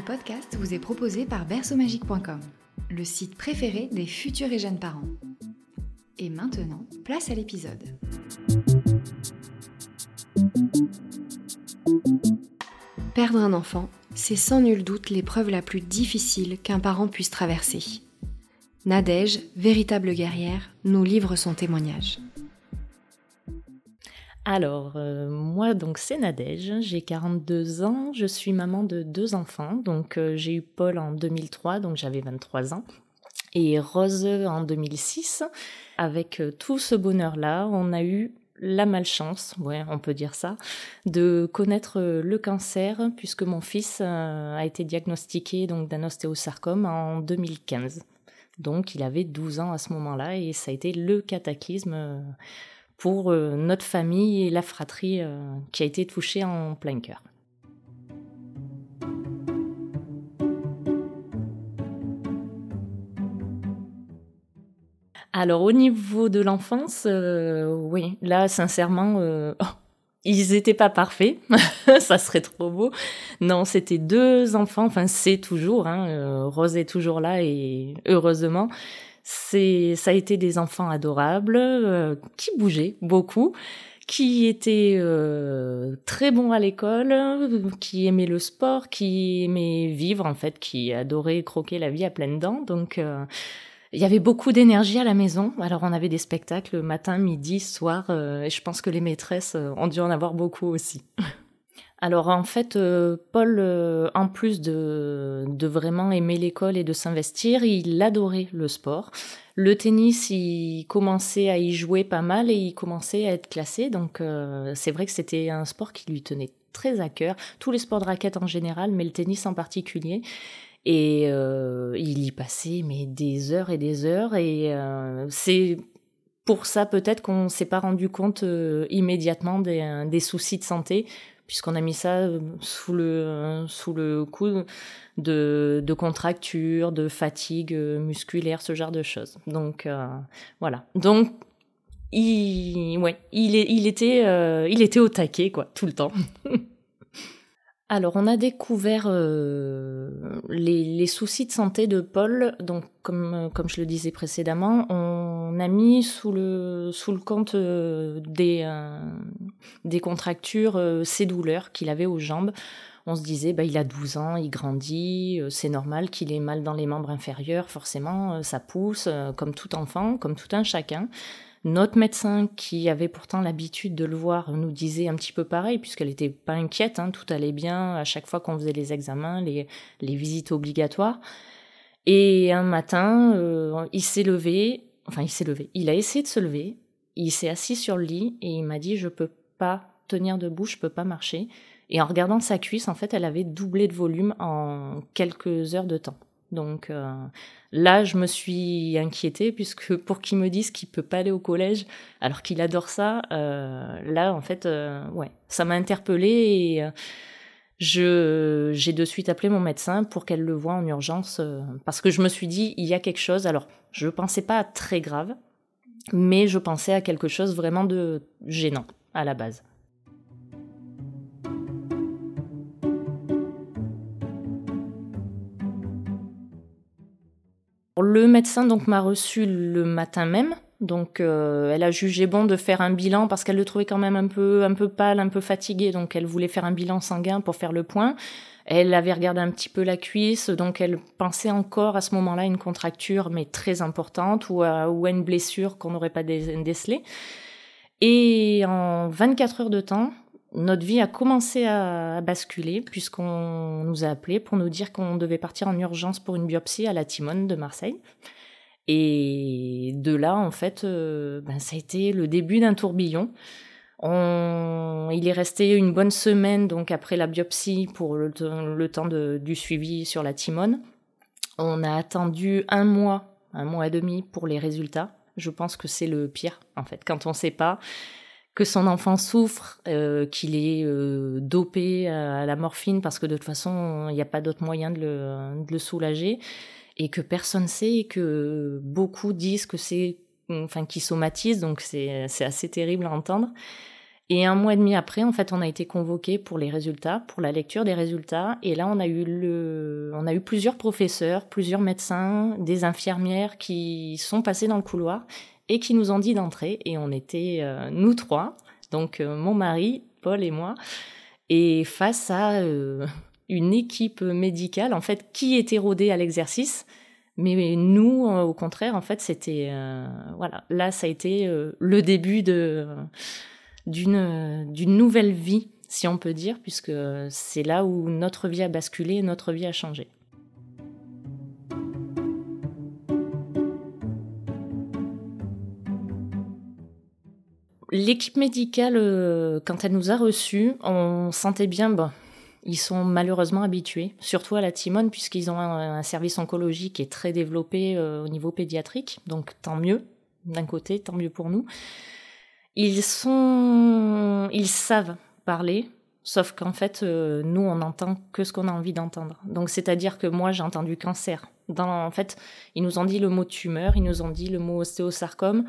Ce podcast vous est proposé par berceaumagique.com, le site préféré des futurs et jeunes parents. Et maintenant, place à l'épisode. Perdre un enfant, c'est sans nul doute l'épreuve la plus difficile qu'un parent puisse traverser. Nadège, véritable guerrière, nous livre son témoignage. Alors, euh, moi, donc, c'est Nadège, j'ai 42 ans, je suis maman de deux enfants. Donc, euh, j'ai eu Paul en 2003, donc j'avais 23 ans, et Rose en 2006. Avec euh, tout ce bonheur-là, on a eu la malchance, ouais, on peut dire ça, de connaître le cancer, puisque mon fils a été diagnostiqué donc d'un ostéosarcome en 2015. Donc, il avait 12 ans à ce moment-là, et ça a été le cataclysme pour euh, notre famille et la fratrie euh, qui a été touchée en plein cœur. Alors au niveau de l'enfance, euh, oui, là sincèrement, ils n'étaient pas parfaits, ça serait trop beau. Non, c'était deux enfants, enfin c'est toujours, hein, Rose est toujours là et heureusement, c'est, ça a été des enfants adorables euh, qui bougeaient beaucoup, qui étaient euh, très bons à l'école, qui aimaient le sport, qui aimaient vivre en fait, qui adoraient croquer la vie à pleines dents. Donc euh, il y avait beaucoup d'énergie à la maison. Alors on avait des spectacles matin, midi, soir, et je pense que les maîtresses ont dû en avoir beaucoup aussi. Alors en fait, euh, Paul, euh, en plus de, vraiment aimer l'école et de s'investir, il adorait le sport. Le tennis, il commençait à y jouer pas mal et il commençait à être classé. Donc euh, c'est vrai que c'était un sport qui lui tenait très à cœur. Tous les sports de raquette en général, mais le tennis en particulier. Et il y passait mais des heures et des heures. Et c'est pour ça peut-être qu'on s'est pas rendu compte immédiatement des soucis de santé puisqu'on a mis ça euh, sous le, euh, sous le coup de, de contractures, de fatigue euh, musculaire, ce genre de choses. Donc voilà. Donc il, ouais, il, il, était, il était au taquet, quoi, tout le temps. Alors, on a découvert euh, les, soucis de santé de Paul. Donc, comme, comme je le disais précédemment, on a mis sous le, sous le compte euh, des, euh, des contractures ces douleurs qu'il avait aux jambes. On se disait, bah, il a 12 ans, il grandit, c'est normal qu'il ait mal dans les membres inférieurs, forcément, ça pousse, comme tout enfant, comme tout un chacun. Notre médecin, qui avait pourtant l'habitude de le voir, nous disait un petit peu pareil, puisqu'elle n'était pas inquiète, hein, tout allait bien à chaque fois qu'on faisait les examens, les, visites obligatoires. Et un matin, euh, il s'est levé, enfin il s'est levé, il a essayé de se lever, il s'est assis sur le lit et il m'a dit je peux pas tenir debout, je peux pas marcher. Et en regardant sa cuisse, en fait, elle avait doublé de volume en quelques heures de temps. Donc euh, là, je me suis inquiétée puisque pour qu'il me dise qu'il peut pas aller au collège alors qu'il adore ça, euh, là en fait, euh, ouais, ça m'a interpellée et je j'ai de suite appelé mon médecin pour qu'elle le voie en urgence parce que je me suis dit il y a quelque chose. Alors je pensais pas à très grave, mais je pensais à quelque chose vraiment de gênant à la base. Le médecin donc m'a reçu le matin même. Donc euh, elle a jugé bon de faire un bilan parce qu'elle le trouvait quand même un peu un peu pâle, un peu fatigué. Donc elle voulait faire un bilan sanguin pour faire le point. Elle avait regardé un petit peu la cuisse, donc elle pensait encore à ce moment-là une contracture mais très importante ou à, une blessure qu'on n'aurait pas décelée. Et en 24 heures de temps, notre vie a commencé à basculer puisqu'on nous a appelés pour nous dire qu'on devait partir en urgence pour une biopsie à la Timone de Marseille. Et de là, en fait, euh, ben, ça a été le début d'un tourbillon. On, il est resté une bonne semaine donc après la biopsie pour le, temps du suivi sur la timone. On a attendu un mois, un mois et demi pour les résultats. Je pense que c'est le pire en fait quand on ne sait pas que son enfant souffre, euh, qu'il est euh, dopé à la morphine parce que de toute façon il n'y a pas d'autre moyen de le, de le soulager et que personne sait et que beaucoup disent que c'est enfin qui somatise donc c'est c'est assez terrible à entendre et un mois et demi après, en fait, on a été convoqué pour les résultats, pour la lecture des résultats. Et là, on a eu le, on a eu plusieurs professeurs, plusieurs médecins, des infirmières qui sont passés dans le couloir et qui nous ont dit d'entrer. Et on était euh, nous trois, donc euh, mon mari, Paul et moi, et face à euh, une équipe médicale, en fait, qui était rodée à l'exercice. Mais nous, au contraire, en fait, c'était voilà. Là, ça a été le début de d'une d'une nouvelle vie, si on peut dire, puisque c'est là où notre vie a basculé, notre vie a changé. L'équipe médicale, euh, quand elle nous a reçus, on sentait bien, bon, ils sont malheureusement habitués, surtout à la Timone, puisqu'ils ont un, service oncologique qui est très développé euh, au niveau pédiatrique, donc tant mieux, d'un côté, tant mieux pour nous. Ils sont, ils savent parler, sauf qu'en fait, euh, nous, on n'entend que ce qu'on a envie d'entendre. Donc, c'est-à-dire que moi, j'ai entendu cancer. En fait, ils nous ont dit le mot tumeur, ils nous ont dit le mot ostéosarcome.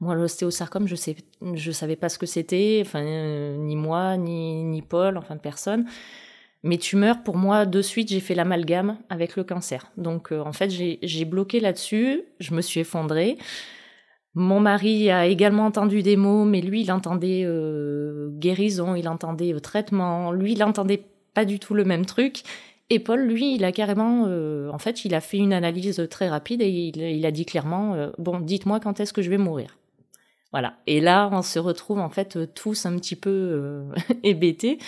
Moi, l'ostéosarcome, je sais, je savais pas ce que c'était, enfin, euh, ni moi, ni, ni Paul, enfin, personne. Mais tumeurs, pour moi, de suite, j'ai fait l'amalgame avec le cancer. Donc, euh, en fait, j'ai bloqué là-dessus, je me suis effondrée. Mon mari a également entendu des mots, mais lui, il entendait euh, guérison, il entendait euh, traitement. Lui, il entendait pas du tout le même truc. Et Paul, lui, il a carrément, euh, en fait, il a fait une analyse très rapide et il, a dit clairement, bon, dites-moi quand est-ce que je vais mourir. Voilà. Et là, on se retrouve en fait tous un petit peu hébétés,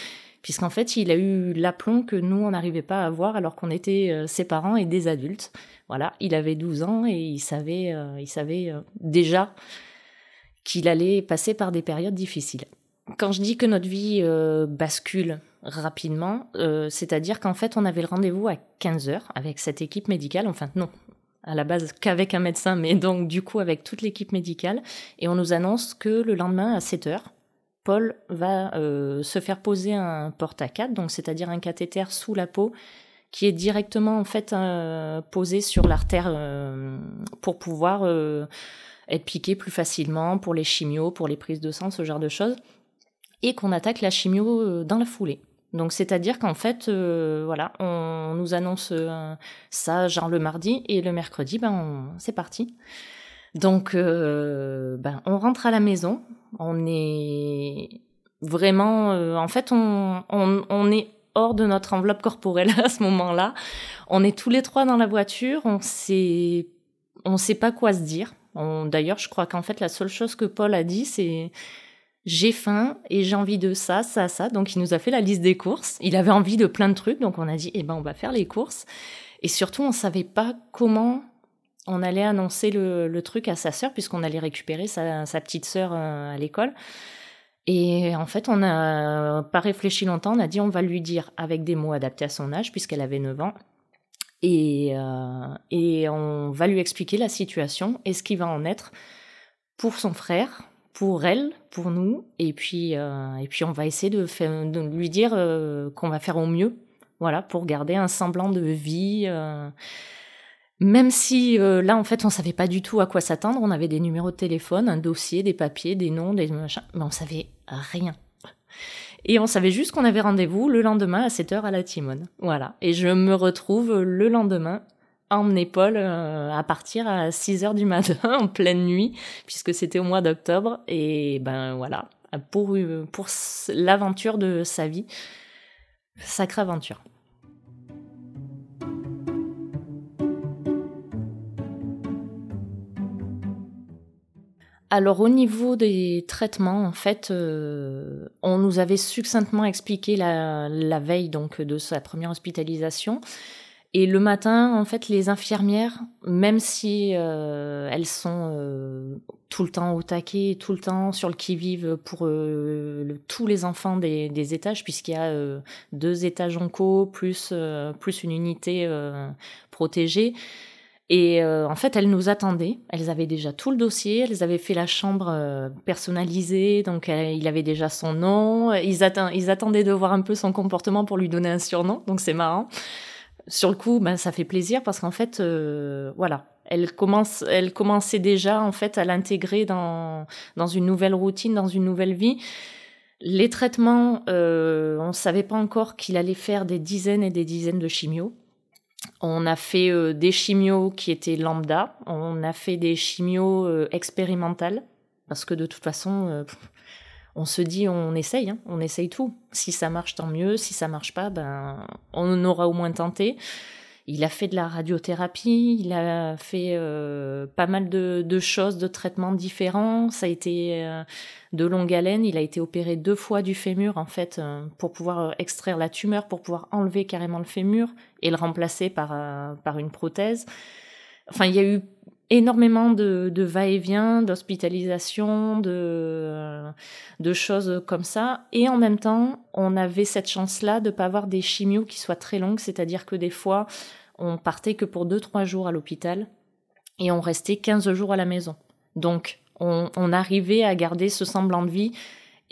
puisqu'en fait, il a eu l'aplomb que nous, on n'arrivait pas à avoir alors qu'on était ses parents et des adultes. Voilà, il avait 12 ans et il savait, euh, il savait euh, déjà qu'il allait passer par des périodes difficiles. Quand je dis que notre vie euh, bascule rapidement, c'est-à-dire qu'en fait, on avait le rendez-vous à 15 heures avec cette équipe médicale, enfin non, à la base qu'avec un médecin, mais donc du coup avec toute l'équipe médicale, et on nous annonce que le lendemain à 7 heures, Paul va se faire poser un porte à 4, donc c'est-à-dire un cathéter sous la peau qui est directement en fait euh, posé sur l'artère euh, pour pouvoir euh, être piqué plus facilement pour les chimios, pour les prises de sang, ce genre de choses, et qu'on attaque la chimio dans la foulée. Donc c'est-à-dire qu'en fait, voilà, on nous annonce ça genre le mardi et le mercredi, ben c'est parti. Donc ben on rentre à la maison, on est vraiment, en fait, on, on, on est hors de notre enveloppe corporelle à ce moment-là. On est tous les trois dans la voiture, on sait, on sait pas quoi se dire. D'ailleurs, je crois qu'en fait, la seule chose que Paul a dit, c'est j'ai faim et j'ai envie de ça, ça, ça. Donc, il nous a fait la liste des courses. Il avait envie de plein de trucs, donc on a dit, eh ben, on va faire les courses. Et surtout, on savait pas comment on allait annoncer le, truc à sa sœur, puisqu'on allait récupérer sa, sa petite sœur euh, à l'école. Et en fait, on n'a pas réfléchi longtemps, on a dit on va lui dire avec des mots adaptés à son âge, puisqu'elle avait 9 ans. Et, euh, et on va lui expliquer la situation et ce qui va en être pour son frère, pour elle, pour nous. Et puis, euh, et puis on va essayer de, faire, de lui dire euh, qu'on va faire au mieux, voilà, pour garder un semblant de vie. Même si euh, là, en fait, on savait pas du tout à quoi s'attendre. On avait des numéros de téléphone, un dossier, des papiers, des noms, des machins, mais on savait rien. Et on savait juste qu'on avait rendez-vous le lendemain à 7h à la Timone. Voilà. Et je me retrouve le lendemain en épaule euh, à partir à 6h du matin en pleine nuit puisque c'était au mois d'octobre. Et ben voilà. Pour pour l'aventure de sa vie. Sacrée aventure. Alors au niveau des traitements, en fait, euh, on nous avait succinctement expliqué la, veille donc de sa première hospitalisation. Et le matin, en fait, les infirmières, même si euh, elles sont euh, tout le temps au taquet, tout le temps sur le qui-vive pour euh, tous les enfants des, des étages, puisqu'il y a deux étages en co plus plus une unité protégée. Et en fait, elles nous attendaient. Elles avaient déjà tout le dossier. Elles avaient fait la chambre personnalisée, donc il avait déjà son nom. Ils, ils attendaient de voir un peu son comportement pour lui donner un surnom, donc c'est marrant sur le coup, ben, ça fait plaisir parce qu'en fait, euh, voilà, elle commence, elle commençait déjà en fait à l'intégrer dans dans une nouvelle routine, dans une nouvelle vie. Les traitements, euh, on savait pas encore qu'il allait faire des dizaines et des dizaines de chimios. On a fait euh, des chimios qui étaient lambda, on a fait des chimios expérimentales parce que de toute façon, on se dit on essaye, hein, on essaye tout. Si ça marche, tant mieux. Si ça marche pas, ben on aura au moins tenté. Il a fait de la radiothérapie, il a fait euh, pas mal de, choses, de traitements différents. Ça a été euh, de longue haleine. Il a été opéré deux fois du fémur en fait euh, pour pouvoir extraire la tumeur, pour pouvoir enlever carrément le fémur et le remplacer par par une prothèse. Enfin, il y a eu énormément de, va-et-vient, d'hospitalisation, de, euh, de choses comme ça. Et en même temps, on avait cette chance-là de pas avoir des chimios qui soient très longues, c'est-à-dire que des fois, on partait que pour 2-3 jours à l'hôpital et on restait 15 jours à la maison. Donc, on, on arrivait à garder ce semblant de vie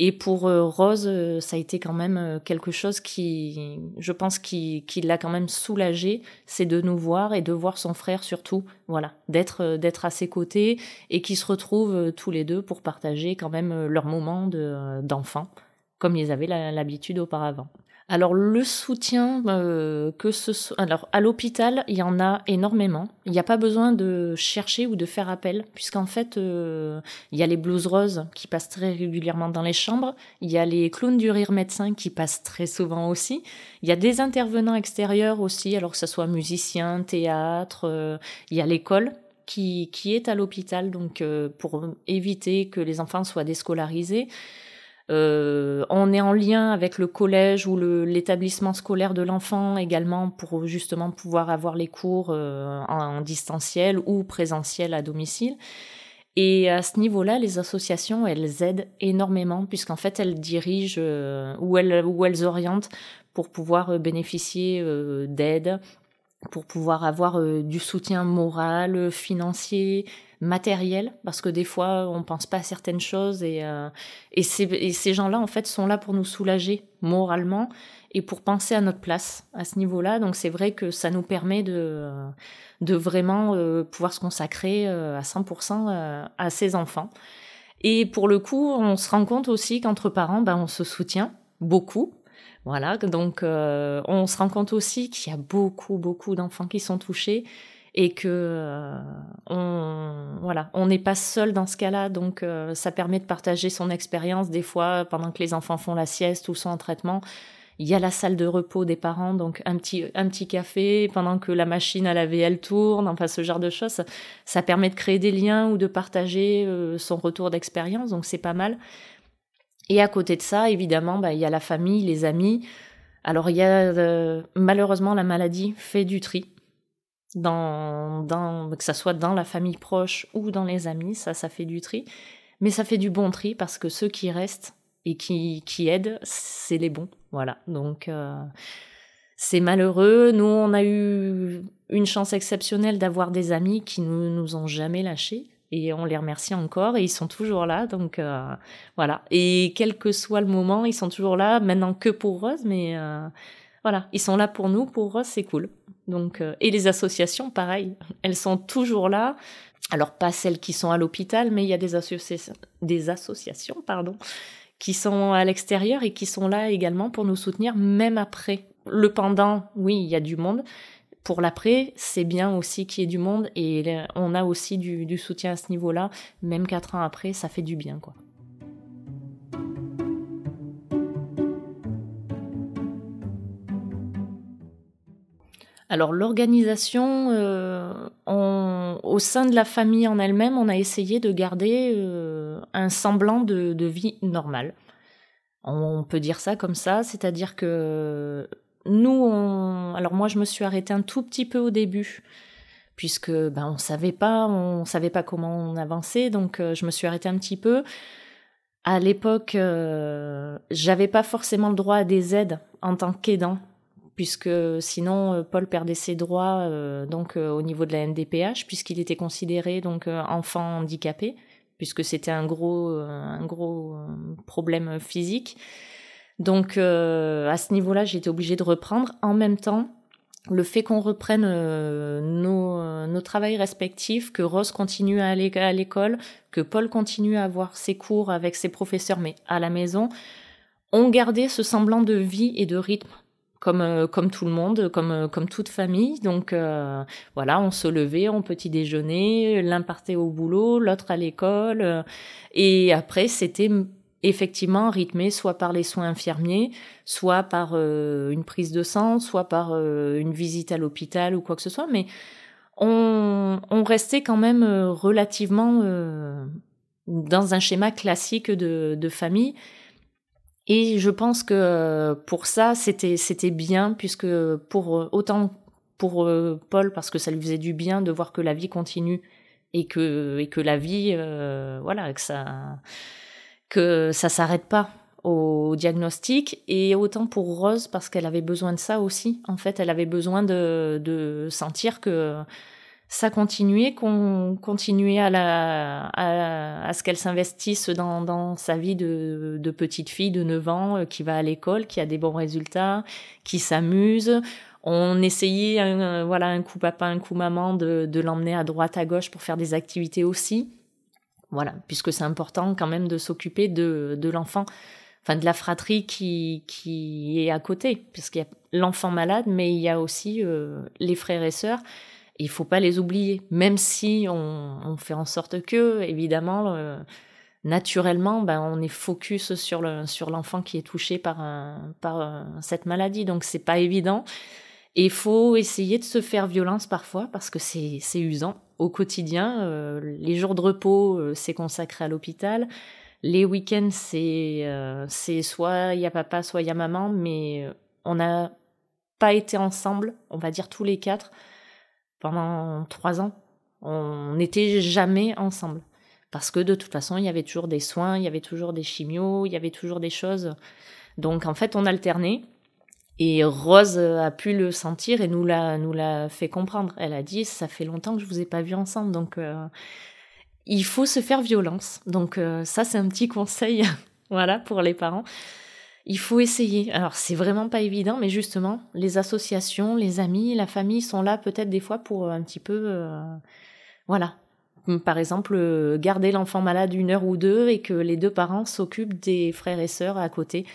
et pour euh, Rose, euh, ça a été quand même euh, quelque chose qui, je pense, qui, l'a quand même soulagé, c'est de nous voir et de voir son frère surtout, voilà, d'être d'être à ses côtés et qui se retrouvent tous les deux pour partager quand même leur moment de d'enfant, comme ils avaient l'habitude auparavant. Alors le soutien euh, que ce alors à l'hôpital il y en a énormément. Il n'y a pas besoin de chercher ou de faire appel puisqu'en fait euh, il y a les blues roses qui passent très régulièrement dans les chambres. Il y a les clowns du rire médecin qui passent très souvent aussi. Il y a des intervenants extérieurs aussi alors que ce soit musiciens, théâtre. Euh, il y a l'école qui qui est à l'hôpital donc pour éviter que les enfants soient déscolarisés. Euh, on est en lien avec le collège ou l'établissement scolaire de l'enfant également pour justement pouvoir avoir les cours euh, en, distanciel ou présentiel à domicile. Et à ce niveau-là, les associations, elles aident énormément puisqu'en fait, elles dirigent euh, ou, elles, ou elles orientent pour pouvoir bénéficier d'aide, pour pouvoir avoir du soutien moral, financier, matériel parce que des fois on pense pas à certaines choses et, euh, et, ces, gens-là en fait sont là pour nous soulager moralement et pour penser à notre place à ce niveau-là. Donc c'est vrai que ça nous permet de de vraiment euh, pouvoir se consacrer euh, à 100% à ces enfants. Et pour le coup on se rend compte aussi qu'entre parents ben on se soutient beaucoup voilà donc on se rend compte aussi qu'il y a beaucoup beaucoup d'enfants qui sont touchés et que euh, on voilà on n'est pas seul dans ce cas-là. Donc euh, ça permet de partager son expérience. Des fois pendant que les enfants font la sieste ou sont en traitement il y a la salle de repos des parents. Donc un petit un petit café pendant que la machine à laver elle tourne enfin ce genre de choses. Ça, permet de créer des liens ou de partager euh, son retour d'expérience. Donc c'est pas mal et à côté de ça évidemment bah, il y a la famille les amis alors il y a malheureusement la maladie fait du tri dans, dans, que ça soit dans la famille proche ou dans les amis, ça, ça fait du tri. Mais ça fait du bon tri parce que ceux qui restent et qui, qui aident, c'est les bons. Voilà. Donc, euh, c'est malheureux. Nous, on a eu une chance exceptionnelle d'avoir des amis qui nous, nous ont jamais lâchés. Et on les remercie encore et ils sont toujours là. Donc, euh, voilà. Et quel que soit le moment, ils sont toujours là. Maintenant que pour Rose, mais euh, voilà. Ils sont là pour nous. Pour Rose, c'est cool. Donc, euh, et les associations, pareil, elles sont toujours là. Alors pas celles qui sont à l'hôpital, mais il y a des, associations, des associations pardon, qui sont à l'extérieur et qui sont là également pour nous soutenir, même après. Le pendant, oui, il y a du monde. Pour l'après, c'est bien aussi qu'il y ait du monde et on a aussi du, soutien à ce niveau-là. Même quatre ans après, ça fait du bien, quoi. Alors l'organisation, euh, au sein de la famille en elle-même, on a essayé de garder euh, un semblant de, vie normale. On peut dire ça comme ça, c'est-à-dire que nous, alors moi, je me suis arrêtée un tout petit peu au début, puisque ben, on savait pas, on savait pas comment on avançait, donc je me suis arrêtée un petit peu. À l'époque, j'avais pas forcément le droit à des aides en tant qu'aidant puisque sinon euh, Paul perdait ses droits euh, donc euh, au niveau de la NDPH puisqu'il était considéré donc enfant handicapé puisque c'était un gros un gros problème physique. Donc à ce niveau-là, j'étais obligée de reprendre en même temps le fait qu'on reprenne nos, nos travails respectifs, que Rose continue à aller à l'école, que Paul continue à avoir ses cours avec ses professeurs, mais à la maison, on gardait ce semblant de vie et de rythme comme euh, comme tout le monde, comme euh, comme toute famille. Donc euh, voilà, on se levait, on petit déjeuner, l'un partait au boulot, l'autre à l'école, et après c'était effectivement rythmé soit par les soins infirmiers, soit par une prise de sang, soit par une visite à l'hôpital ou quoi que ce soit, mais on, restait quand même relativement dans un schéma classique de, famille. Et je pense que euh, pour ça, c'était c'était bien puisque pour euh, autant pour euh, Paul parce que ça lui faisait du bien de voir que la vie continue et que et que la vie voilà que ça que ça s'arrête pas au diagnostic et autant pour Rose parce qu'elle avait besoin de ça aussi en fait elle avait besoin de de sentir que ça continuait, qu'on continuait à, la, à, ce qu'elle s'investisse dans, dans sa vie de, de, petite fille de 9 ans euh, qui va à l'école, qui a des bons résultats, qui s'amuse. On essayait, un, voilà, un coup papa, un coup maman, de, de l'emmener à droite, à gauche pour faire des activités aussi. Voilà, puisque c'est important quand même de s'occuper de, de l'enfant, enfin de la fratrie qui, qui est à côté, puisqu'il y a l'enfant malade, mais il y a aussi euh, les frères et sœurs il faut pas les oublier, même si on, fait en sorte que, évidemment, naturellement, ben, on est focus sur le sur l'enfant qui est touché par par cette maladie, donc c'est pas évident. Et il faut essayer de se faire violence parfois parce que c'est usant au quotidien. Euh, les jours de repos, euh, c'est consacré à l'hôpital. Les week-ends, c'est euh, c'est soit il y a papa, soit il y a maman, mais on n'a pas été ensemble, on va dire tous les quatre pendant trois ans. On n'était jamais ensemble. Parce que de toute façon, il y avait toujours des soins, il y avait toujours des chimios, il y avait toujours des choses. Donc en fait, on alternait. Et Rose a pu le sentir et nous l'a nous l'a fait comprendre. Elle a dit ça fait longtemps que je vous ai pas vu ensemble, donc euh, il faut se faire violence. Donc euh, ça c'est un petit conseil, voilà pour les parents il faut essayer. Alors c'est vraiment pas évident, mais justement, les associations, les amis, la famille sont là peut-être des fois pour un petit peu, euh, voilà. Par exemple, euh, garder l'enfant malade une heure ou deux et que les deux parents s'occupent des frères et sœurs à côté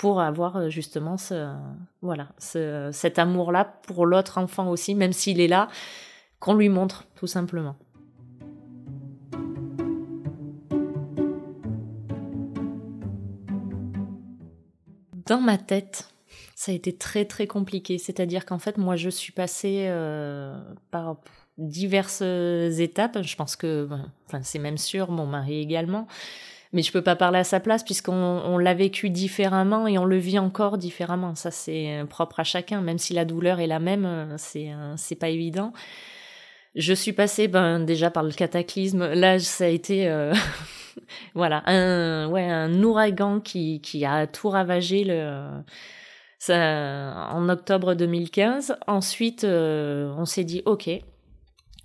pour avoir justement ce, voilà, cet amour-là pour l'autre enfant aussi, même s'il est là, qu'on lui montre tout simplement. Dans ma tête, ça a été très très compliqué. C'est-à-dire qu'en fait, moi, je suis passée euh, par diverses étapes. Je pense que, enfin, c'est même sûr, mon mari également. Mais je peux pas parler à sa place puisqu'on l'a vécu différemment et on le vit encore différemment. Ça, c'est propre à chacun. Même si la douleur est la même, c'est c'est pas évident. Je suis passée ben, déjà par le cataclysme. Là, ça a été euh, voilà, un, ouais, un ouragan qui, qui a tout ravagé le, en octobre 2015. Ensuite, euh, on s'est dit, OK,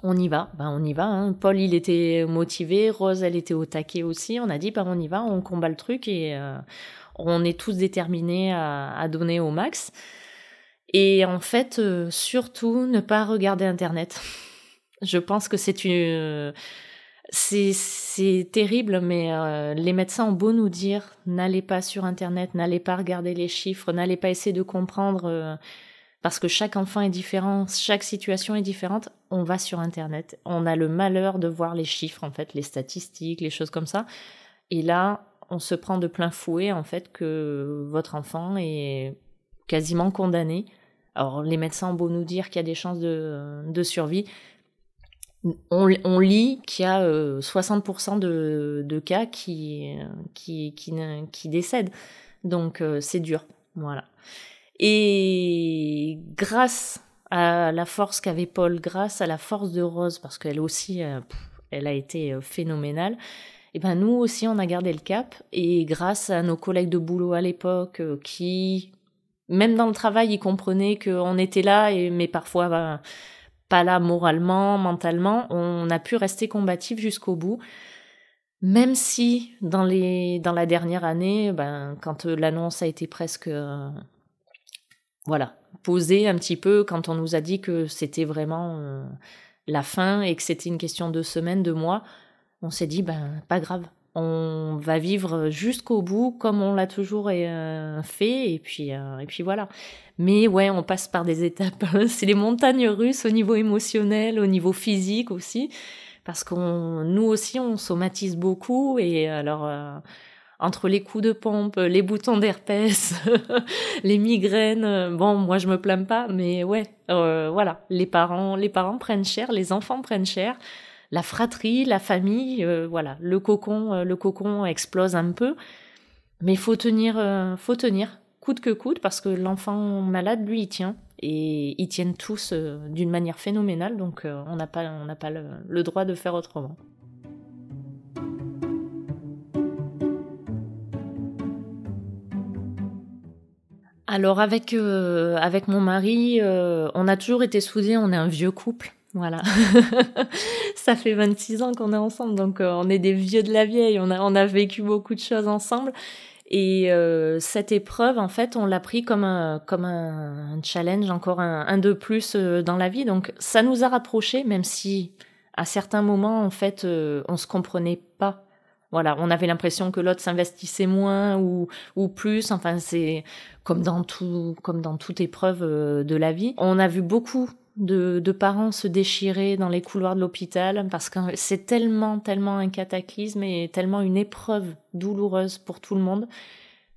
on y va, ben on y va. Hein. Paul, il était motivé, Rose, elle était au taquet aussi. On a dit, ben on y va, on combat le truc et euh, on est tous déterminés à, donner au max. Et en fait, euh, surtout, ne pas regarder Internet. Je pense que c'est une c'est terrible, mais euh, les médecins ont beau nous dire n'allez pas sur Internet, n'allez pas regarder les chiffres, n'allez pas essayer de comprendre, parce que chaque enfant est différent, chaque situation est différente, on va sur Internet. On a le malheur de voir les chiffres, en fait, les statistiques, les choses comme ça. Et là, on se prend de plein fouet, en fait, que votre enfant est quasiment condamné. Alors, les médecins ont beau nous dire qu'il y a des chances de, de survie, on, lit qu'il y a 60% euh, de, cas qui, qui, qui, décèdent. Donc euh, c'est dur. Voilà. Et grâce à la force qu'avait Paul, grâce à la force de Rose, parce qu'elle aussi, euh, elle a été euh, phénoménale, et eh ben nous aussi on a gardé le cap. Et grâce à nos collègues de boulot à l'époque euh, qui même dans le travail ils comprenaient qu'on était là et mais parfois ben, pas là moralement mentalement on a pu rester combatif jusqu'au bout. Même si dans les dans la dernière année ben quand l'annonce a été presque voilà posé un petit peu quand on nous a dit que c'était vraiment euh, la fin et que c'était une question de semaines, de mois. On s'est dit, ben, pas grave. On va vivre jusqu'au bout comme on l'a toujours euh, fait et puis euh, et puis voilà. Mais ouais, on passe par des étapes. C'est les montagnes russes au niveau émotionnel, au niveau physique aussi, parce qu'on nous aussi on somatise beaucoup et alors entre les coups de pompe, les boutons d'herpès, les migraines. Bon, moi je me plains pas, mais ouais, euh, voilà, les parents, les parents prennent cher, les enfants prennent cher, la fratrie, la famille, euh, voilà, le cocon, euh, le cocon explose un peu, mais faut tenir, faut tenir coûte que coûte parce que l'enfant malade lui il tient et ils tiennent tous d'une manière phénoménale, donc on n'a pas, on n'a pas le droit de faire autrement. Alors avec euh, avec mon mari, euh, on a toujours été soudés, on est un vieux couple. Voilà. ça fait 26 ans qu'on est ensemble, donc euh, on est des vieux de la vieille, on a, on a vécu beaucoup de choses ensemble. Et cette épreuve, en fait, on l'a pris comme un, comme un, challenge, encore un, un, de plus dans la vie. Donc ça nous a rapprochés, même si à certains moments, en fait, on se comprenait pas voilà, on avait l'impression que l'autre s'investissait moins ou, ou plus. Enfin, c'est comme dans tout, comme dans toute épreuve euh, de la vie. On a vu beaucoup de, de, parents se déchirer dans les couloirs de l'hôpital parce que c'est tellement, tellement un cataclysme et tellement une épreuve douloureuse pour tout le monde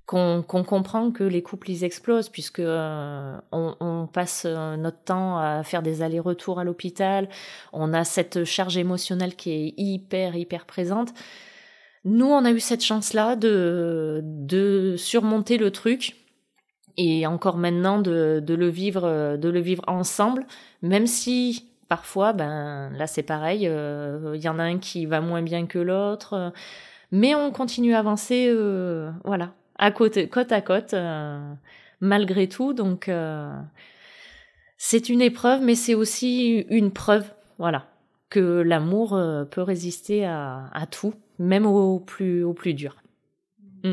qu'on comprend que les couples ils explosent puisque euh, on, on, passe euh, notre temps à faire des allers-retours à l'hôpital, on a cette charge émotionnelle qui est hyper hyper présente nous, on a eu cette chance-là de, de surmonter le truc et encore maintenant de, de, le vivre de le vivre ensemble, même si parfois, ben là c'est pareil, euh, il y en a un qui va moins bien que l'autre, mais on continue à avancer, euh, voilà, à côté, côte à côte, euh, malgré tout. Donc c'est une épreuve, mais c'est aussi une preuve, voilà, que l'amour peut résister à tout même au plus, au plus dur. Mm.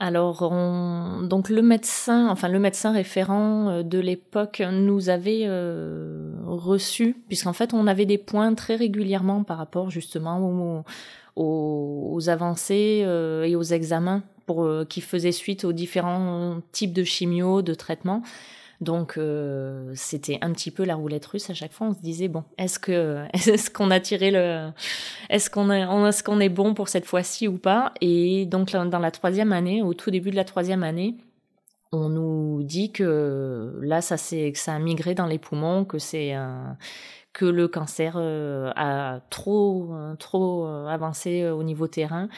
Alors, donc le médecin, enfin le médecin référent euh, de l'époque nous avait euh, reçus, puisqu'en fait on avait des points très régulièrement par rapport justement aux, avancées euh, et aux examens pour, qui faisaient suite aux différents types de chimio, de traitements. Donc euh, c'était un petit peu la roulette russe à chaque fois. On se disait bon, est-ce qu'on a tiré le, est-ce qu'on est, bon pour cette fois-ci ou pas? Et donc dans la troisième année, au tout début de la troisième année, on nous dit que là ça a migré dans les poumons, que que le cancer euh, a trop trop avancé au niveau terrain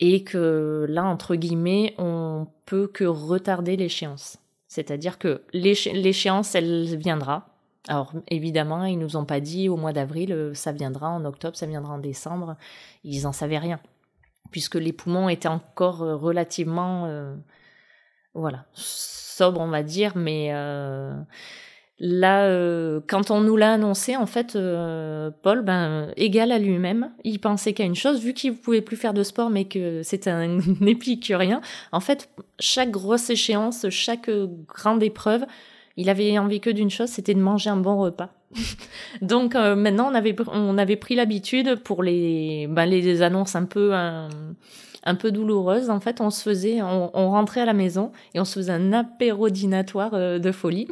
et que là entre guillemets on peut que retarder l'échéance. C'est-à-dire que l'échéance, elle viendra. Alors évidemment, ils nous ont pas dit au mois d'avril, euh, ça viendra en octobre, ça viendra en décembre. Ils en savaient rien, puisque les poumons étaient encore euh, relativement, euh, voilà, sobres, on va dire, mais Là, euh, quand on nous l'a annoncé, en fait, euh, Paul, ben, égal à lui-même, il pensait qu'à une chose, vu qu'il ne pouvait plus faire de sport, mais que c'était un épicurien. En fait, chaque grosse échéance, chaque grande épreuve, il avait envie que d'une chose, c'était de manger un bon repas. Donc euh, maintenant, on avait, on avait pris l'habitude pour les, ben, les annonces un peu, un, peu douloureuses. En fait, on se faisait, on, on, rentrait à la maison et on se faisait un apéro dînatoire de folie.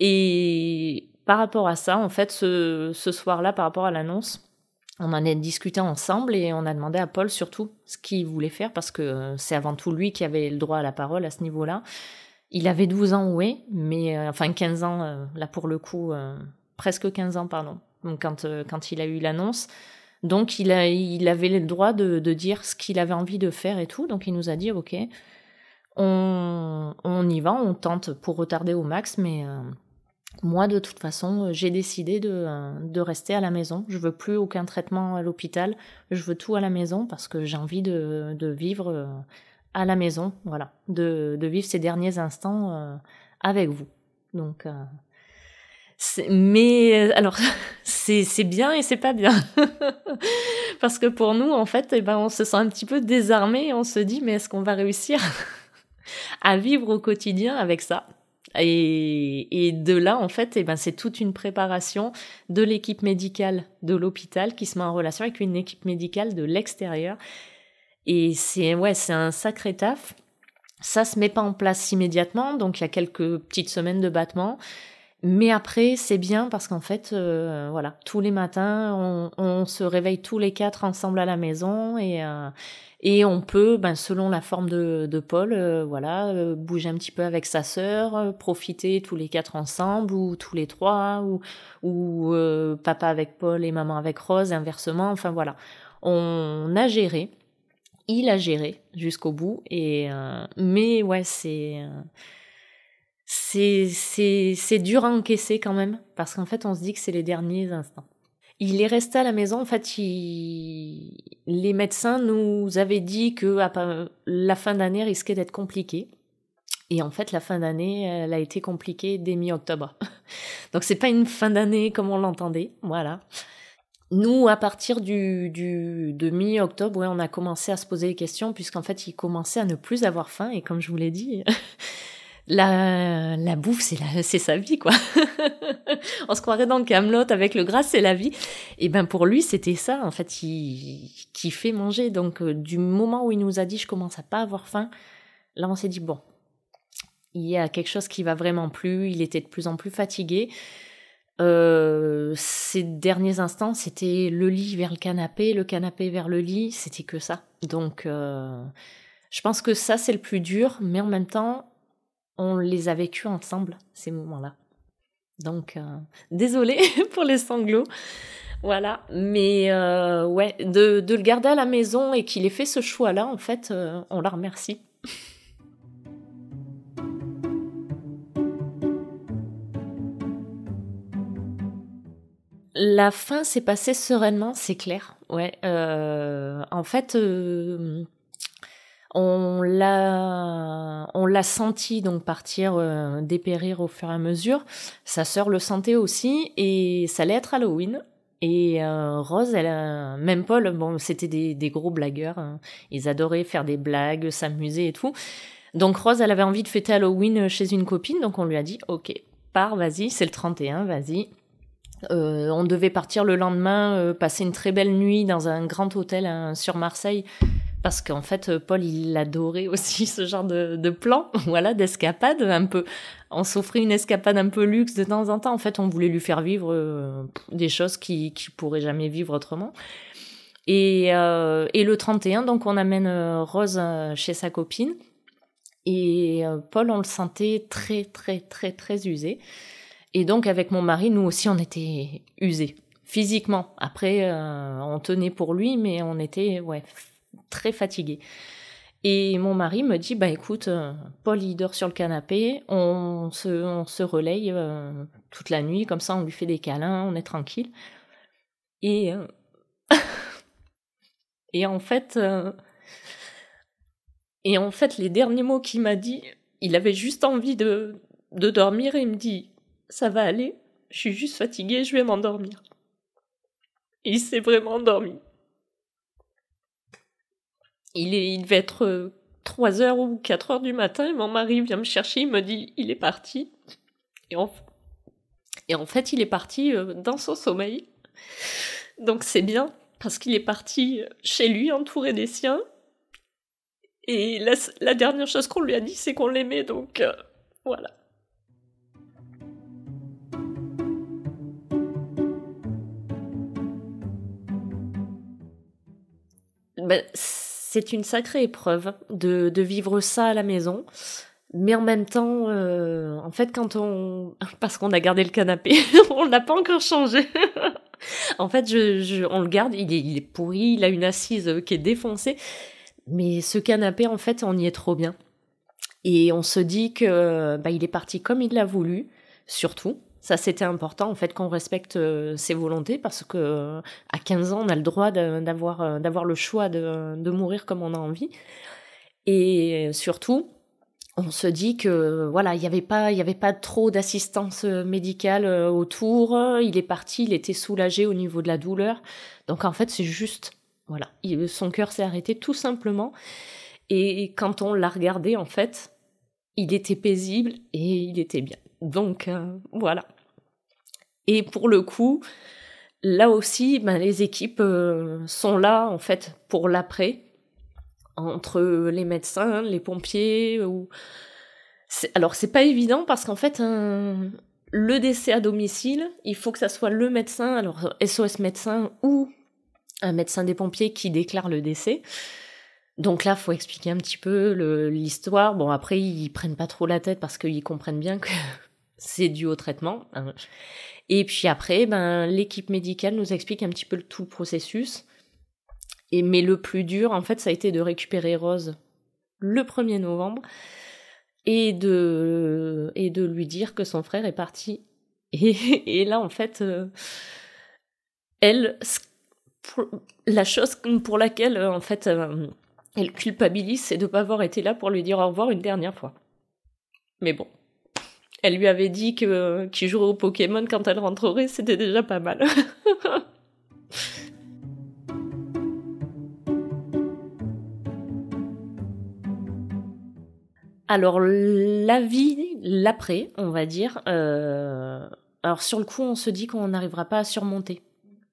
Et par rapport à ça, en fait, ce, ce soir-là, par rapport à l'annonce, on en a discuté ensemble et on a demandé à Paul surtout ce qu'il voulait faire parce que c'est avant tout lui qui avait le droit à la parole à ce niveau-là. Il avait 12 ans, oui, mais euh, enfin 15 ans, euh, là pour le coup, euh, presque 15 ans, pardon. Donc quand, quand il a eu l'annonce, Donc il, a, il avait le droit de, dire ce qu'il avait envie de faire et tout. Donc il nous a dit ok, on, on y va, on tente pour retarder au max, mais euh, moi de toute façon j'ai décidé de, euh, de, rester à la maison. Je veux plus aucun traitement à l'hôpital, je veux tout à la maison parce que j'ai envie de, de, vivre euh, à la maison, voilà, de, de vivre ces derniers instants avec vous. Donc mais alors, c'est bien et c'est pas bien. Parce que pour nous, en fait, eh ben, on se sent un petit peu désarmé on se dit, mais est-ce qu'on va réussir à vivre au quotidien avec ça? Et, de là, en fait, eh ben, c'est toute une préparation de l'équipe médicale de l'hôpital qui se met en relation avec une équipe médicale de l'extérieur. Et c'est ouais, c'est un sacré taf. Ça se met pas en place immédiatement, donc il y a quelques petites semaines de battement. Mais après, c'est bien parce qu'en fait, euh, voilà, tous les matins, on, se réveille tous les quatre ensemble à la maison et, euh, et on peut, ben, selon la forme de, de Paul, euh, voilà, bouger un petit peu avec sa sœur, profiter tous les quatre ensemble ou tous les trois ou, ou papa avec Paul et maman avec Rose, inversement. Enfin voilà, on a géré, il a géré jusqu'au bout et mais ouais, c'est c'est dur à encaisser quand même, parce qu'en fait, on se dit que c'est les derniers instants. Il est resté à la maison. En fait, les médecins nous avaient dit que la fin d'année risquait d'être compliquée. Et en fait, la fin d'année, elle a été compliquée dès mi-octobre. Donc, c'est pas une fin d'année comme on l'entendait. Voilà. Nous, à partir du, du de mi-octobre, on a commencé à se poser des questions, puisqu'en fait, il commençait à ne plus avoir faim. Et comme je vous l'ai dit, la, la bouffe, c'est la, c'est sa vie, quoi. On se croirait dans le Camelot avec le gras, c'est la vie. Et ben pour lui, c'était ça. En fait, il, qui fait manger. Donc euh, du moment où il nous a dit, je commence à pas avoir faim, là on s'est dit bon, il y a quelque chose qui va vraiment plus. Il était de plus en plus fatigué. Euh, ces derniers instants, c'était le lit vers le canapé, le canapé vers le lit, c'était que ça. Donc, euh, je pense que ça, c'est le plus dur, mais en même temps, on les a vécus ensemble, ces moments-là. Donc, euh, désolée pour les sanglots. Voilà, mais euh, ouais, de, le garder à la maison et qu'il ait fait ce choix-là, en fait, euh, on la remercie. La fin s'est passée sereinement, c'est clair. Ouais, en fait, on l'a, on l'a senti donc partir, euh, dépérir au fur et à mesure. Sa sœur le sentait aussi et ça allait être Halloween. Et euh, Rose, elle même Paul, bon, c'était des, des gros blagueurs. Hein. Ils adoraient faire des blagues, s'amuser et tout. Donc Rose, elle avait envie de fêter Halloween chez une copine, donc on lui a dit, ok, pars, vas-y, c'est le 31, vas-y. Euh, on devait partir le lendemain, passer une très belle nuit dans un grand hôtel hein, sur Marseille parce qu'en fait euh, Paul il adorait aussi ce genre de, plan voilà d'escapade un peu. On s'offrait une escapade un peu luxe de temps en temps. En fait on voulait lui faire vivre euh, des choses qui qui pourrait jamais vivre autrement. Et, euh, et le 31 donc on amène Rose chez sa copine. Et Paul on le sentait très très très très usé. Et donc avec mon mari nous aussi on était usés. Physiquement. Après on tenait pour lui mais on était ouais très fatiguée. Et mon mari me dit, bah écoute, euh, Paul il dort sur le canapé, on se, on se relaye euh, toute la nuit, comme ça on lui fait des câlins, on est tranquille. Et, euh, et en fait, et en fait, les derniers mots qu'il m'a dit, il avait juste envie de, de dormir et il me dit, ça va aller, je suis juste fatiguée, je vais m'endormir. Et il s'est vraiment endormi. Il, est, il devait être 3 euh, ou 4 heures du matin et mon mari vient me chercher, il me dit il est parti. Et en, et en fait, il est parti euh, dans son sommeil. Donc c'est bien parce qu'il est parti chez lui entouré des siens. Et la, la dernière chose qu'on lui a dit, c'est qu'on l'aimait, donc euh, voilà. Ben, c'est une sacrée épreuve de, vivre ça à la maison, mais en même temps, euh, en fait, quand on, parce qu'on a gardé le canapé, on l'a pas encore changé. en fait, je, je, on le garde, il est, il est pourri, il a une assise qui est défoncée, mais ce canapé, en fait, on y est trop bien. Et on se dit que bah, il est parti comme il l'a voulu, surtout. Ça, c'était important, en fait, qu'on respecte euh, ses volontés, parce que euh, à 15 ans, on a le droit d'avoir, euh, d'avoir le choix de, de mourir comme on a envie. Et surtout, on se dit que voilà, il n'y avait pas, il y avait pas trop d'assistance médicale autour. Il est parti, il était soulagé au niveau de la douleur. Donc en fait, c'est juste, voilà, son cœur s'est arrêté tout simplement. Et quand on l'a regardé, en fait, il était paisible et il était bien. Donc voilà. Et pour le coup, là aussi, ben, les équipes euh, sont là en fait pour l'après, entre les médecins, les pompiers. Ou... Alors c'est pas évident parce qu'en fait, le décès à domicile, il faut que ça soit le médecin, alors SOS médecin ou un médecin des pompiers qui déclare le décès. Donc là, faut expliquer un petit peu l'histoire. Bon, après, ils prennent pas trop la tête parce qu'ils comprennent bien que c'est dû au traitement. Et puis après, ben, l'équipe médicale nous explique un petit peu tout le processus. Et, mais le plus dur, en fait, ça a été de récupérer Rose le 1er novembre et de, et de lui dire que son frère est parti. Et, et là, en fait, euh, elle, la chose pour laquelle, en fait, euh, elle culpabilise, c'est de ne pas avoir été là pour lui dire au revoir une dernière fois. Mais bon. Elle lui avait dit que qu'il jouerait au Pokémon quand elle rentrerait, c'était déjà pas mal. Alors la vie, l'après, on va dire. Euh, alors sur le coup, on se dit qu'on n'arrivera pas à surmonter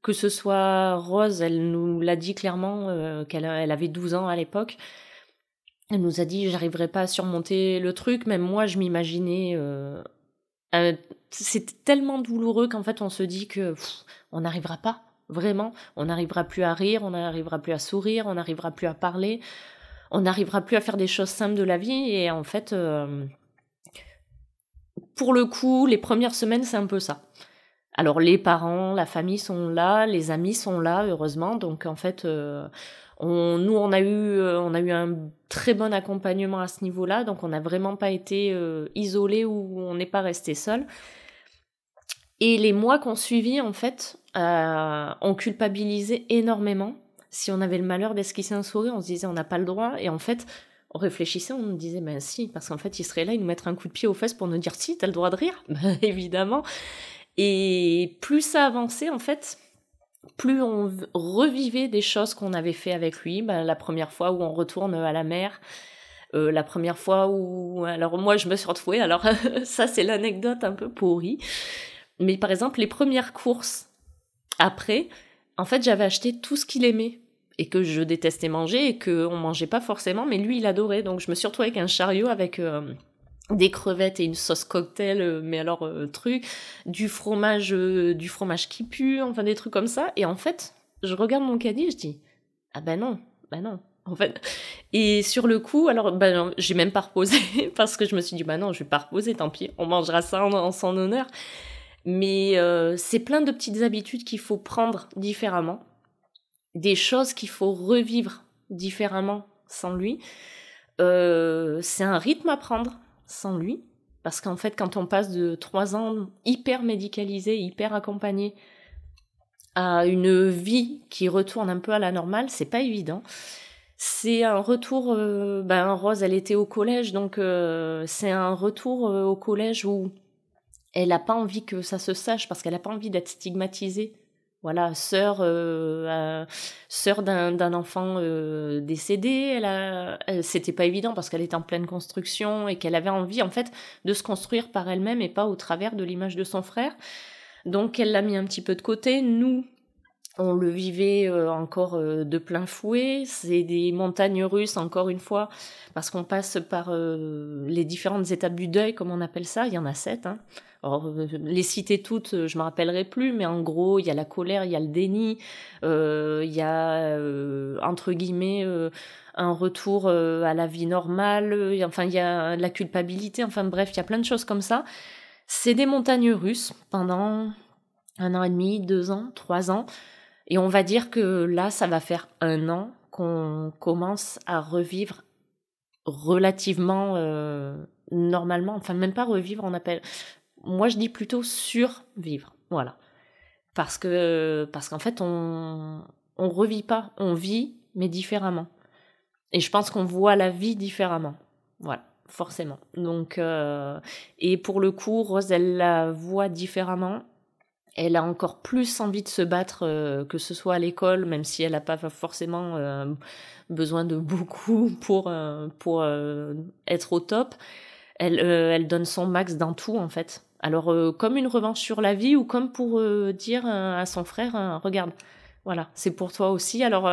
que ce soit Rose, elle nous l'a dit clairement euh, qu'elle elle avait 12 ans à l'époque. Elle nous a dit j'arriverai pas à surmonter le truc, même moi je m'imaginais euh, c'était tellement douloureux qu'en fait on se dit que on n'arrivera pas vraiment, on n'arrivera plus à rire, on n'arrivera plus à sourire, on n'arrivera plus à parler, on n'arrivera plus à faire des choses simples de la vie et en fait euh, pour le coup, les premières semaines, c'est un peu ça. Alors les parents, la famille sont là, les amis sont là, heureusement. Donc en fait, euh, on, nous on a eu, euh, on a eu un très bon accompagnement à ce niveau-là. Donc on n'a vraiment pas été euh, isolés ou on n'est pas resté seul. Et les mois qu'on suivit, en fait, on culpabilisait énormément. Si on avait le malheur d'esquisser un sourire, on se disait on n'a pas le droit. Et en fait, on réfléchissait, on nous disait ben si, parce qu'en fait, il serait là, il nous mettrait un coup de pied aux fesses pour nous dire si, t'as le droit de rire? Ben, évidemment. Et plus ça avançait, en fait, plus on revivait des choses qu'on avait fait avec lui. Ben, la première fois où on retourne à la mer, euh, la première fois où... Alors moi, je me suis retrouvée, alors ça c'est l'anecdote un peu pourrie. Mais par exemple, les premières courses après, en fait, j'avais acheté tout ce qu'il aimait et que je détestais manger et qu'on mangeait pas forcément, mais lui, il adorait. Donc je me suis retrouvée avec un chariot avec... Euh, des crevettes et une sauce cocktail, euh, mais alors euh, truc, du fromage, euh, du fromage qui pue, enfin des trucs comme ça. Et en fait, je regarde mon caddie, je dis ah ben non, ben non. En fait, et sur le coup, alors ben j'ai même pas reposé parce que je me suis dit bah non, je vais pas reposer, tant pis, on mangera ça en, son honneur. Mais c'est plein de petites habitudes qu'il faut prendre différemment, des choses qu'il faut revivre différemment sans lui. c'est un rythme à prendre sans lui. Parce qu'en fait, quand on passe de trois ans hyper médicalisé, hyper accompagné, à une vie qui retourne un peu à la normale, c'est pas évident. C'est un retour. Euh, ben Rose, elle était au collège, donc euh, c'est un retour euh, au collège où elle n'a pas envie que ça se sache parce qu'elle n'a pas envie d'être stigmatisée voilà, sœur, euh, sœur d'un enfant euh, décédé. Elle a, c'était pas évident parce qu'elle était en pleine construction et qu'elle avait envie en fait de se construire par elle-même et pas au travers de l'image de son frère. Donc elle l'a mis un petit peu de côté. Nous, on le vivait euh, encore euh, de plein fouet. C'est des montagnes russes, encore une fois, parce qu'on passe par euh, les différentes étapes du deuil, comme on appelle ça. Il y en a sept. Hein. Les citer toutes, je me rappellerai plus, mais en gros, il y a la colère, il y a le déni, il y a, entre guillemets, un retour à la vie normale, enfin, il y a la culpabilité, enfin bref, il y a plein de choses comme ça. C'est des montagnes russes pendant un an et demi, deux ans, trois ans. Et on va dire que là, ça va faire un an qu'on commence à revivre relativement euh, normalement, enfin même pas revivre, on appelle. Moi, je dis plutôt survivre, voilà, parce que parce qu'en fait, on on revit pas, on vit mais différemment. Et je pense qu'on voit la vie différemment, voilà, forcément. Donc euh, et pour le coup, Rose, elle la voit différemment elle a encore plus envie de se battre euh, que ce soit à l'école, même si elle n'a pas forcément euh, besoin de beaucoup pour, euh, pour être au top. Elle, elle donne son max dans tout, en fait. Alors, comme une revanche sur la vie ou comme pour dire à son frère, regarde, voilà, c'est pour toi aussi. Alors,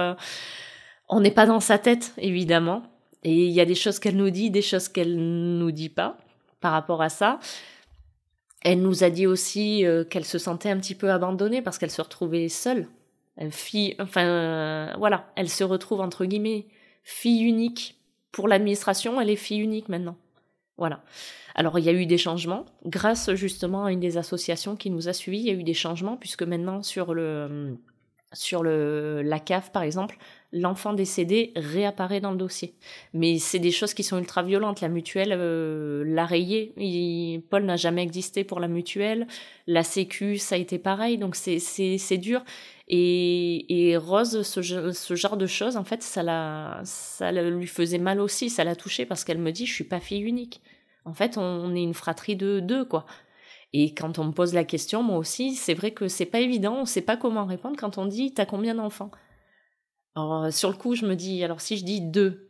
on n'est pas dans sa tête, évidemment. Et il y a des choses qu'elle nous dit, des choses qu'elle nous dit pas par rapport à ça. Elle nous a dit aussi euh, qu'elle se sentait un petit peu abandonnée parce qu'elle se retrouvait seule. Fille, enfin, euh, voilà, elle se retrouve entre guillemets fille unique. Pour l'administration, elle est fille unique maintenant. Voilà. Alors il y a eu des changements grâce justement à une des associations qui nous a suivis. Il y a eu des changements puisque maintenant sur le sur le la CAF par exemple, l'enfant décédé réapparaît dans le dossier. Mais c'est des choses qui sont ultra violentes. La mutuelle euh, l'a rayé. Paul n'a jamais existé pour la mutuelle. La Sécu, ça a été pareil. Donc c'est dur. Et, et Rose, ce, ce, genre de choses, en fait, ça, la, ça lui faisait mal aussi. Ça l'a touchée parce qu'elle me dit, je suis pas fille unique. En fait, on, est une fratrie de deux, quoi. Et quand on me pose la question, moi aussi, c'est vrai que c'est pas évident, on sait pas comment répondre quand on dit t'as combien d'enfants? Alors, euh, sur le coup, je me dis, alors si je dis deux,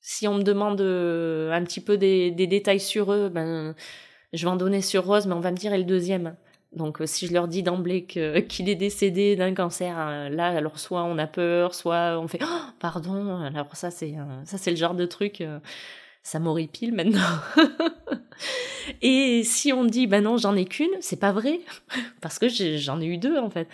si on me demande euh, un petit peu des, détails sur eux, ben, je vais en donner sur Rose, mais on va me dire et le deuxième. Donc, euh, si je leur dis d'emblée qu'il est décédé d'un cancer, là, alors soit on a peur, soit on fait oh, pardon. Alors ça, c'est le genre de truc, ça m'horripile maintenant. et si on dit, ben non, j'en ai qu'une, c'est pas vrai, parce que j'en ai eu deux en fait.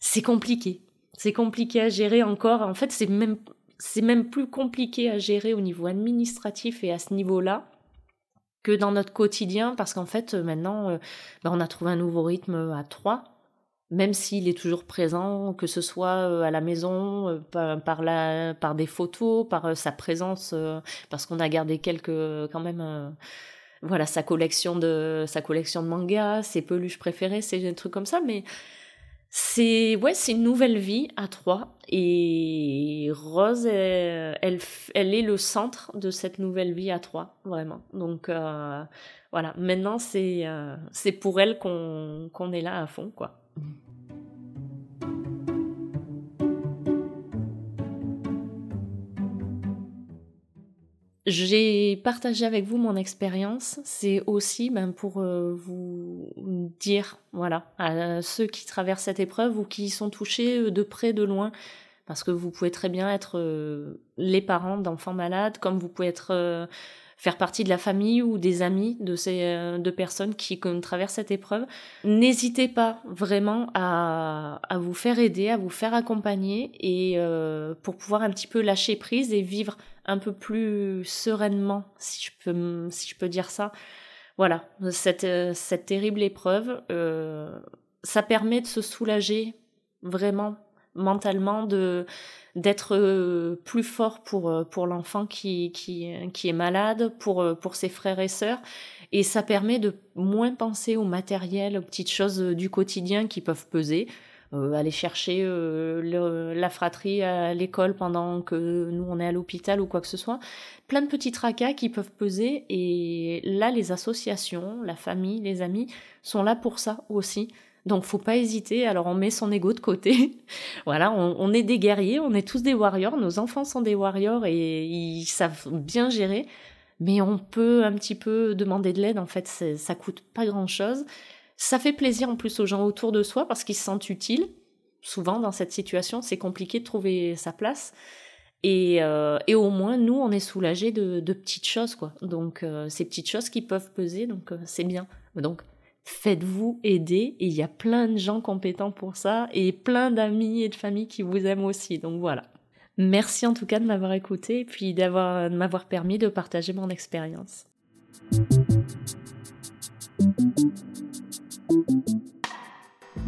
C'est compliqué c'est compliqué à gérer encore. En fait, c'est même, c'est même plus compliqué à gérer au niveau administratif et à ce niveau-là que dans notre quotidien, parce qu'en fait, maintenant, euh, ben, on a trouvé un nouveau rythme à trois, même s'il est toujours présent, que ce soit euh, à la maison, euh, par, la, par des photos, par sa présence, parce qu'on a gardé quelques, quand même, voilà, sa collection de, sa collection de mangas, ses peluches préférées, c'est des trucs comme ça, mais c'est ouais, c'est une nouvelle vie à trois et Rose, elle, elle, est le centre de cette nouvelle vie à trois, vraiment. Donc euh, voilà, maintenant c'est euh, c'est pour elle qu'on qu'on est là à fond, quoi. J'ai partagé avec vous mon expérience. C'est aussi ben, pour euh, vous dire, voilà, à ceux qui traversent cette épreuve ou qui sont touchés euh, de près, de loin, parce que vous pouvez très bien être euh, les parents d'enfants malades, comme vous pouvez être faire partie de la famille ou des amis de ces deux personnes qui traversent cette épreuve. N'hésitez pas vraiment à, à, vous faire aider, à vous faire accompagner et pour pouvoir un petit peu lâcher prise et vivre un peu plus sereinement, si je peux, si je peux dire ça. Voilà, cette, cette terrible épreuve, euh, ça permet de se soulager vraiment mentalement, de d'être euh, plus fort pour, euh, pour l'enfant qui, qui, qui est malade, pour, pour ses frères et sœurs. Et ça permet de moins penser au matériel, aux petites choses du quotidien qui peuvent peser. Euh, aller chercher euh, la fratrie à l'école pendant que nous on est à l'hôpital ou quoi que ce soit. Plein de petits tracas qui peuvent peser et là les associations, la famille, les amis sont là pour ça aussi. Donc faut pas hésiter. Alors on met son ego de côté. voilà, on, est des guerriers, on est tous des warriors. Nos enfants sont des warriors et ils savent bien gérer. Mais on peut un petit peu demander de l'aide. En fait, ça coûte pas grand chose. Ça fait plaisir en plus aux gens autour de soi parce qu'ils se sentent utiles. souvent dans cette situation, c'est compliqué de trouver sa place. Et, euh, au moins, nous, on est soulagés de, de petites choses, quoi. Donc, euh, ces petites choses qui peuvent peser, donc euh, c'est bien. Donc, faites-vous aider. Et il y a plein de gens compétents pour ça et plein d'amis et de familles qui vous aiment aussi. Donc voilà. Merci en tout cas de m'avoir écouté et puis d'avoir, de m'avoir permis de partager mon expérience.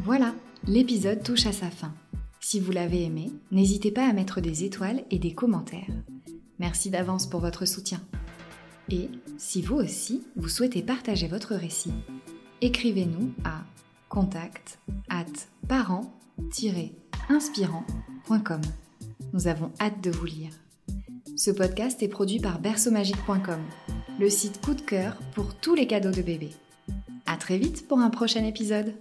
Voilà, l'épisode touche à sa fin. Si vous l'avez aimé, n'hésitez pas à mettre des étoiles et des commentaires. Merci d'avance pour votre soutien. Et si vous aussi, vous souhaitez partager votre récit, écrivez-nous à contact at parent-inspirant.com. Nous avons hâte de vous lire. Ce podcast est produit par berceaumagique.com, le site coup de cœur pour tous les cadeaux de bébé. À très vite pour un prochain épisode.